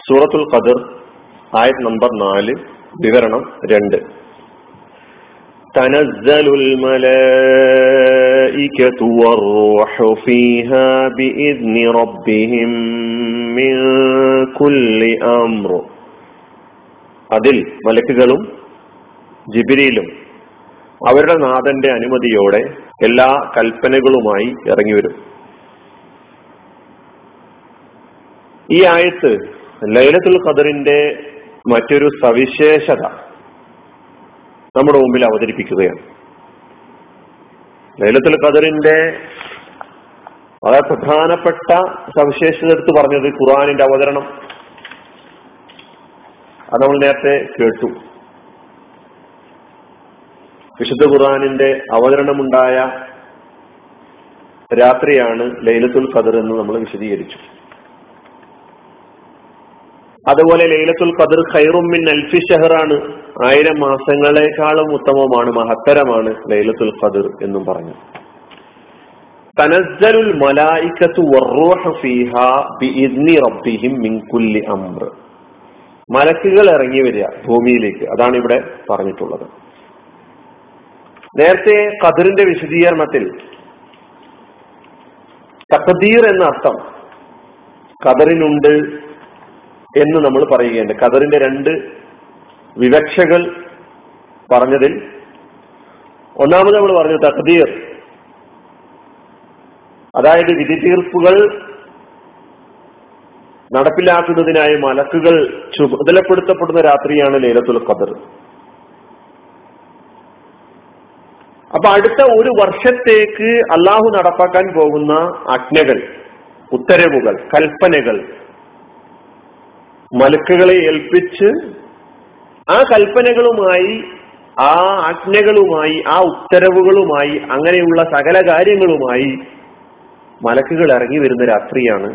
സൂറത്തുൽ ഖദർ ആയത് നമ്പർ നാല് വിവരണം രണ്ട് تنزل الملائكة والروح فيها بإذن ربهم من كل أمر അതിൽ മലക്കുകളും ജിബിരിയിലും അവരുടെ നാഥന്റെ അനുമതിയോടെ എല്ലാ കൽപ്പനകളുമായി ഇറങ്ങി വരും ഈ ആയത്ത് ലൈലത്തുൽ ഖദറിന്റെ മറ്റൊരു സവിശേഷത നമ്മുടെ മുമ്പിൽ അവതരിപ്പിക്കുകയാണ്. ലൈലത്തുൽ ഖദറിന്റെ വളരെ പ്രധാനപ്പെട്ട സവിശേഷത എടുത്ത് പറഞ്ഞത് ഖുറാനിന്റെ അവതരണം. അത് നമ്മൾ നേരത്തെ കേട്ടു. വിശുദ്ധ ഖുറാനിന്റെ അവതരണമുണ്ടായ രാത്രിയാണ് ലൈലത്തുൽ ഖദർ എന്ന് നമ്മൾ വിശദീകരിച്ചു. അതുപോലെ ലൈലത്തുൽ ഖദർ ഖൈറുമിൻ അൽഫി ഷഹറാണ്. ആയിരം മാസങ്ങളെക്കാളും ഉത്തമമാണ് മഹത്തരമാണ് ലൈലത്തുൽ ഖദർ എന്നും പറഞ്ഞു തനസ്സലുൽ മലായിക്കത്തു ഫീഹാ ബിഇദ്നി മിൻ കുല്ലി അംർ. മലക്കുകൾ ഇറങ്ങി വരിക ഭൂമിയിലേക്ക്. അതാണ് ഇവിടെ പറഞ്ഞിട്ടുള്ളത്. നേരത്തെ ഖദറിന്റെ വിശദീകരണത്തിൽ തഖദീർ എന്ന അർത്ഥം ഖദറിനുണ്ട് എന്ന് നമ്മൾ പറയുകയുണ്ട്. ഖദറിന്റെ രണ്ട് വിവക്ഷകൾ പറഞ്ഞതിൽ ഒന്നാമത് നമ്മൾ പറഞ്ഞു തഖദീർ അതായത് വിധി തീർപ്പുകൾ നടപ്പിലാക്കുന്നതിനായി മലക്കുകൾ ചുമതലപ്പെടുത്തപ്പെടുന്ന രാത്രിയാണ് ലൈലത്തുൽ ഖദർ. അപ്പൊ അടുത്ത ഒരു വർഷത്തേക്ക് അള്ളാഹു നടപ്പാക്കാൻ പോകുന്ന ആജ്ഞകൾ ഉത്തരവുകൾ കൽപ്പനകൾ മലക്കുകളെ ഏൽപ്പിച്ച് ആ കൽപ്പനകളുമായി ആ ആജ്ഞകളുമായി ആ ഉത്തരവുകളുമായി അങ്ങനെയുള്ള സകല കാര്യങ്ങളുമായി മലക്കുകൾ ഇറങ്ങി വരുന്ന രാത്രിയാണ്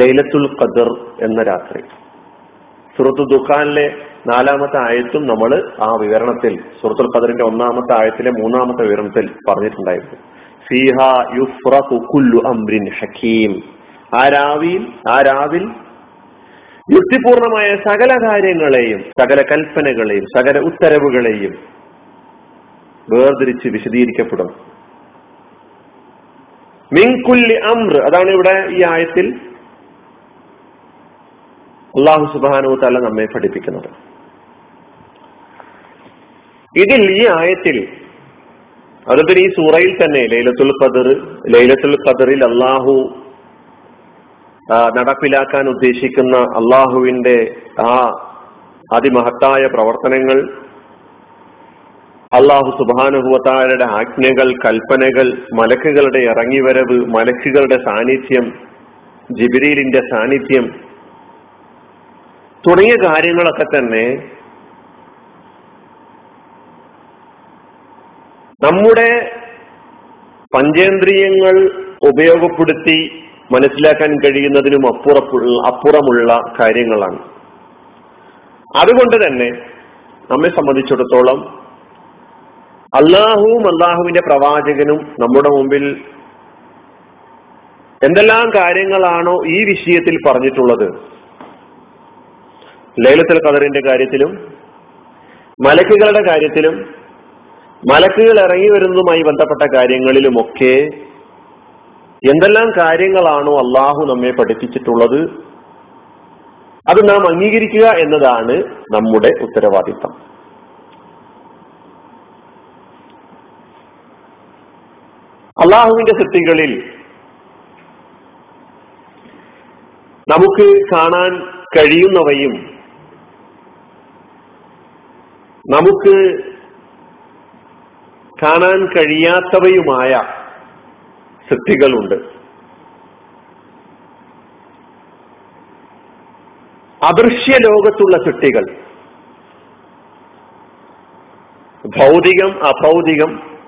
ലൈലത്തുൽ ഖദർ എന്ന രാത്രി. സുഹൃത്തു ദുഖാനിലെ നാലാമത്തെ ആയത്തും നമ്മൾ ആ വിവരണത്തിൽ സുഹൃത്തുൽ ഖദറിന്റെ ഒന്നാമത്തെ ആയത്തിലെ മൂന്നാമത്തെ വിവരണത്തിൽ പറഞ്ഞിട്ടുണ്ടായിരുന്നു. ഫീഹ യുഫ്റഖു കുല്ലു അംറിൻ ഹക്കീം ആ രാവിയിൽ ആ രാവിൽ യുക്തിപൂർണമായ സകല കാര്യങ്ങളെയും സകല കൽപ്പനകളെയും സകല ഉത്തരവുകളെയും വേർതിരിച്ച് വിശദീകരിക്കപ്പെടും. മിങ്കുല്ലി അമ്ര അതാണ് ഇവിടെ ഈ ആയത്തിൽ അള്ളാഹു സുബാനു തല നമ്മെ പഠിപ്പിക്കുന്നത്. ഇതിൽ ഈ ആയത്തിൽ അതുപോലെ ഈ സൂറയിൽ തന്നെ ലൈലത്തുൽ ഖദർ ലൈലത്തുൽ ഖദറിൽ അള്ളാഹു നടപ്പിലാക്കാൻ ഉദ്ദേശിക്കുന്ന അള്ളാഹുവിന്റെ ആ അതിമഹത്തായ പ്രവർത്തനങ്ങൾ അള്ളാഹു സുബാനുഭവത്താരുടെ ആജ്ഞകൾ കൽപ്പനകൾ മലക്കുകളുടെ ഇറങ്ങിവരവ് മലക്കുകളുടെ സാന്നിധ്യം ജിബിരിലിന്റെ സാന്നിധ്യം തുടങ്ങിയ കാര്യങ്ങളൊക്കെ തന്നെ നമ്മുടെ പഞ്ചേന്ദ്രിയങ്ങൾ ഉപയോഗപ്പെടുത്തി മനസ്സിലാക്കാൻ കഴിയുന്നതിനും അപ്പുറപ്പുള്ള അപ്പുറമുള്ള കാര്യങ്ങളാണ്. അതുകൊണ്ട് തന്നെ നമ്മെ സംബന്ധിച്ചിടത്തോളം അള്ളാഹുവും അള്ളാഹുവിന്റെ പ്രവാചകനും നമ്മുടെ മുമ്പിൽ എന്തെല്ലാം കാര്യങ്ങളാണോ ഈ വിഷയത്തിൽ പറഞ്ഞിട്ടുള്ളത്. ലൈലത്തുൽ ഖദറിന്റെ കാര്യത്തിലും മലക്കുകളുടെ കാര്യത്തിലും മലക്കുകൾ ഇറങ്ങി വരുന്നതുമായി ബന്ധപ്പെട്ട കാര്യങ്ങളിലുമൊക്കെ എന്തെല്ലാം കാര്യങ്ങളാണോ അള്ളാഹു നമ്മെ പഠിപ്പിച്ചിട്ടുള്ളത്? അത് നാം അംഗീകരിക്കുക എന്നതാണ് നമ്മുടെ ഉത്തരവാദിത്തം. അള്ളാഹുവിന്റെ സൃഷ്ടികളിൽ നമുക്ക് കാണാൻ കഴിയുന്നവയും നമുക്ക് കാണാൻ കഴിയാത്തവയുമായ സൃഷ്ടികളുണ്ട് അദൃശ്യ ലോകത്തുള്ള സൃഷ്ടികൾ ഭൗതികം അഭൗതികം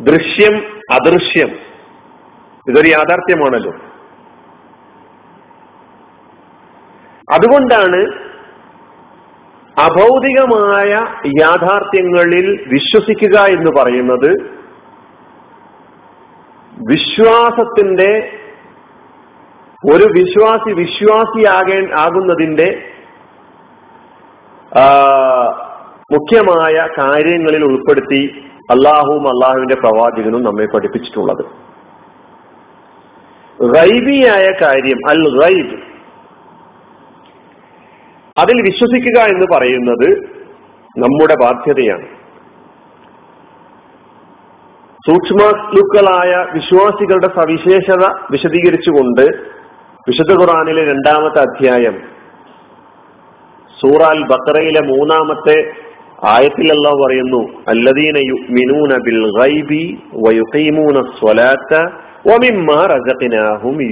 ദൃശ്യം അദൃശ്യം. ഇതൊരു യാഥാർത്ഥ്യമാണല്ലോ. അതുകൊണ്ടാണ് അഭൗതികമായ യാഥാർത്ഥ്യങ്ങളിൽ വിശ്വസിക്കുക എന്ന് പറയുന്നത് വിശ്വാസത്തിന്റെ ഒരു വിശ്വാസി വിശ്വാസിയാകേ ആകുന്നതിന്റെ മുഖ്യമായ കാര്യങ്ങളിൽ ഉൾപ്പെടുത്തി അള്ളാഹുവും അള്ളാഹുവിന്റെ പ്രവാചകനും നമ്മെ പഠിപ്പിച്ചിട്ടുള്ളത്. റൈബിയായ കാര്യം അൽ റൈബ് അതിൽ വിശ്വസിക്കുക എന്ന് പറയുന്നത് നമ്മുടെ ബാധ്യതയാണ്. സൂക്ഷ്മലുക്കളായ വിശ്വാസികളുടെ സവിശേഷത വിശദീകരിച്ചുകൊണ്ട് വിശുദ്ധ ഖുറാനിലെ രണ്ടാമത്തെ അധ്യായം സൂറാൽ ബക്കറയിലെ മൂന്നാമത്തെ ആയത്തിൽ അള്ളാഹു പറയുന്നു അല്ലദീന ബിൽ ഗൈബി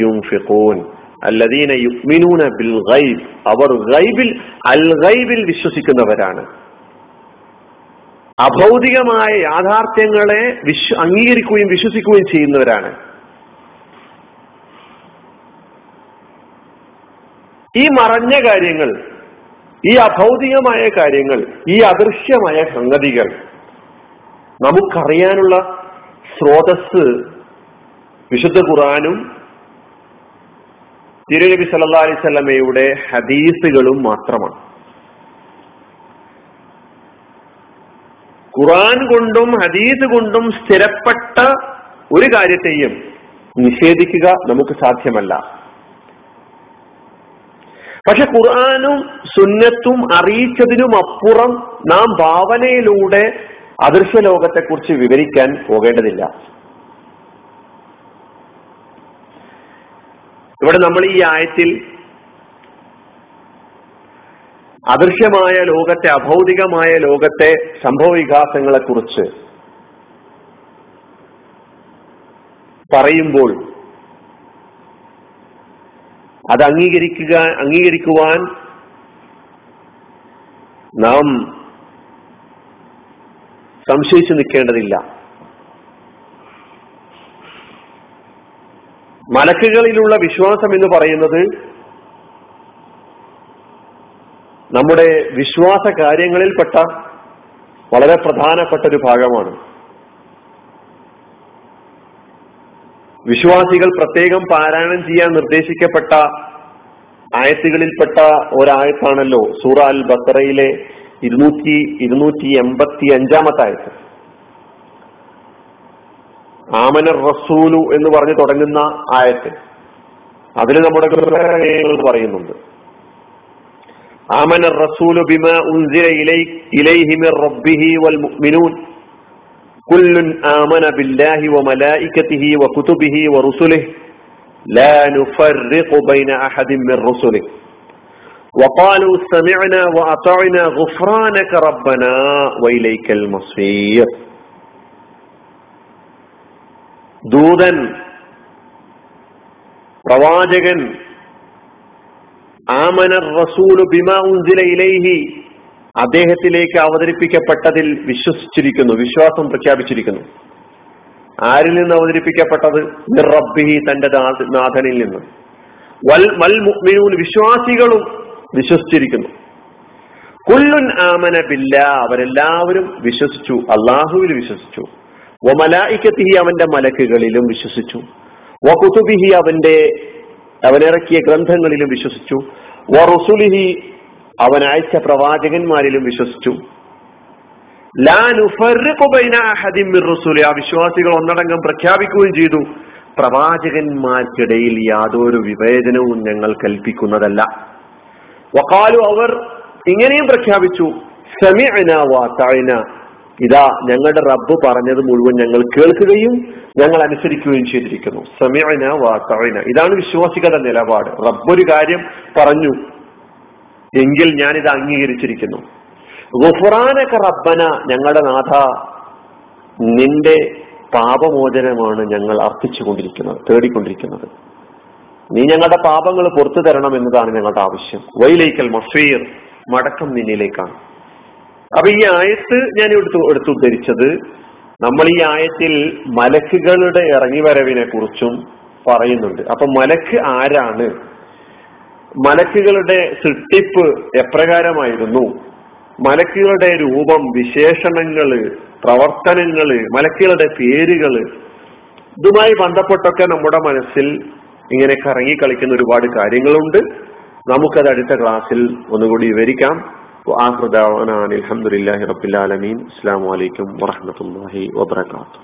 യുൻഫിഖൂൻ. ബിൽ ഗൈബ് അവർ ഗൈബിൽ അൽ ഗൈബിൽ വിശ്വസിക്കുന്നവരാണ്. അഭൗതികമായ യാഥാർത്ഥ്യങ്ങളെ വിശ്വ അംഗീകരിക്കുകയും വിശ്വസിക്കുകയും ചെയ്യുന്നവരാണ്. ഈ മറഞ്ഞ കാര്യങ്ങൾ ഈ അഭൗതികമായ കാര്യങ്ങൾ ഈ അദൃശ്യമായ സംഗതികൾ നമുക്കറിയാനുള്ള സ്രോതസ് വിശുദ്ധ ഖുറാനും തിരുനബി സല്ലാ അലൈവല്ലമയുടെ ഹദീസുകളും മാത്രമാണ്. ഖുറാൻ കൊണ്ടും ഹദീസ് കൊണ്ടും സ്ഥിരപ്പെട്ട ഒരു കാര്യത്തെയും നിഷേധിക്കുക നമുക്ക് സാധ്യമല്ല. പക്ഷെ ഖുർആാനും സുന്നത്തും അറിയിച്ചതിനും അപ്പുറം നാം ഭാവനയിലൂടെ അദൃശ്യ ലോകത്തെക്കുറിച്ച് വിവരിക്കാൻ പോകേണ്ടതില്ല. ഇവിടെ നമ്മൾ ഈ ആയത്തിൽ അദൃശ്യമായ ലോകത്തെ അഭൗതികമായ ലോകത്തെ സംഭവ വികാസങ്ങളെ കുറിച്ച് പറയുമ്പോൾ അത് അംഗീകരിക്കുക അംഗീകരിക്കുവാൻ നാം സംശയിച്ചു നിൽക്കേണ്ടതില്ല. മലക്കുകളിലുള്ള വിശ്വാസം എന്ന് പറയുന്നത് നമ്മുടെ വിശ്വാസ കാര്യങ്ങളിൽപ്പെട്ട വളരെ പ്രധാനപ്പെട്ട ഒരു ഭാഗമാണ്. വിശ്വാസികൾ പ്രത്യേകം പാരായണം ചെയ്യാൻ നിർദ്ദേശിക്കപ്പെട്ട ആയത്തുകളിൽപ്പെട്ട ഒരായത്താണല്ലോ സൂറ അൽ ബത്തറയിലെ ഇരുന്നൂറ്റി ഇരുന്നൂറ്റി എൺപത്തി അഞ്ചാമത്തെ ആയത്ത്. ആമനർ റസൂലു എന്ന് പറഞ്ഞു തുടങ്ങുന്ന ആയത്ത്. അതിൽ നമ്മുടെ പറയുന്നുണ്ട്. آمن الرسول بما أنزل إليه, إليه من ربه والمؤمنون كل آمن بالله وملائكته وكتبه ورسله لا نفرق بين أحد من رسله وقالوا سمعنا وأطعنا غفرانك ربنا وإليك المصير ദൂതൻ പ്രവാചകൻ ആമനർ റസൂലു ബിമാ ഉൻസില ഇലൈഹി. അദ്ദേഹത്തിലേക്ക് അവതരിപ്പിക്കപ്പെട്ടതിൽ വിശ്വസിച്ചിരിക്കുന്നു വിശ്വാസം പ്രഖ്യാപിച്ചിരിക്കുന്നു. ആരിൽ നിന്ന് അവതരിപ്പിക്കപ്പെട്ടത്? റബ്ബിഹി തന്റെ നാഥനിൽ നിന്ന്. വൽ വൽ മുഅ്മിനൂൻ വിശ്വാസികളും വിശ്വസിച്ചിരിക്കുന്നു. കുല്ലുൻ ആമന ബില്ല അവരെല്ലാവരും വിശ്വസിച്ചു അള്ളാഹുവിൽ വിശ്വസിച്ചു. വമലായിക്കത്തിഹി അവന്റെ മലക്കുകളിലും വിശ്വസിച്ചു. വകുതുബിഹി അവന്റെ അവനിറക്കിയ ഗ്രന്ഥങ്ങളിലും വിശ്വസിച്ചു. വറുസുലിഹി അവൻ അയച്ച പ്രവാചകന്മാരിലും വിശ്വസിച്ചു. ആ വിശ്വാസികൾ ഒന്നടങ്കം പ്രഖ്യാപിക്കുകയും ചെയ്തു. പ്രവാചകന്മാർക്കിടയിൽ യാതൊരു വിവേചനവും ഞങ്ങൾ കൽപ്പിക്കുന്നതല്ല. വക്കാലു അവർ ഇങ്ങനെയും പ്രഖ്യാപിച്ചു. ഇതാ ഞങ്ങളുടെ റബ്ബ് പറഞ്ഞത് മുഴുവൻ ഞങ്ങൾ കേൾക്കുകയും ഞങ്ങൾ അനുസരിക്കുകയും ചെയ്തിരിക്കുന്നു. സമയന വാത്തഴന ഇതാണ് വിശ്വാസികളുടെ നിലപാട്. റബ്ബ് ഒരു കാര്യം പറഞ്ഞു എങ്കിൽ ഞാനിത് അംഗീകരിച്ചിരിക്കുന്നു. ഗുഫുറാനൊക്കെ റബ്ബന ഞങ്ങളുടെ നാഥ നിന്റെ പാപമോചനമാണ് ഞങ്ങൾ അർപ്പിച്ചുകൊണ്ടിരിക്കുന്നത് തേടിക്കൊണ്ടിരിക്കുന്നത്. നീ ഞങ്ങളുടെ പാപങ്ങൾ പുറത്തു തരണം എന്നതാണ് ഞങ്ങളുടെ ആവശ്യം. വൈലേക്കൽ മഫീർ മടക്കം നിന്നിലേക്കാണ്. അപ്പൊ ഈ ആയത്ത് ഞാൻ എടുത്തു എടുത്തു ഉദ്ധരിച്ചത് നമ്മൾ ഈ ആയത്തിൽ മലക്കുകളുടെ ഇറങ്ങിവരവിനെ കുറിച്ചും പറയുന്നുണ്ട്. അപ്പൊ മലക്ക് ആരാണ്? മലക്കുകളുടെ സൃഷ്ടിപ്പ് എപ്രകാരമായിരുന്നു? മലക്കുകളുടെ രൂപം വിശേഷണങ്ങൾ പ്രവർത്തനങ്ങൾ മലക്കുകളുടെ പേരുകൾ ഇതുമായി ബന്ധപ്പെട്ടൊക്കെ നമ്മുടെ മനസ്സിൽ ഇങ്ങനെ കറങ്ങി കളിക്കുന്ന ഒരുപാട് കാര്യങ്ങളുണ്ട്. നമുക്കത് അടുത്ത ക്ലാസ്സിൽ ഒന്നുകൂടി വിവരിക്കാം. وآخر دعوانا الحمد لله رب العالمين. السلام عليكم ورحمة الله وبركاته.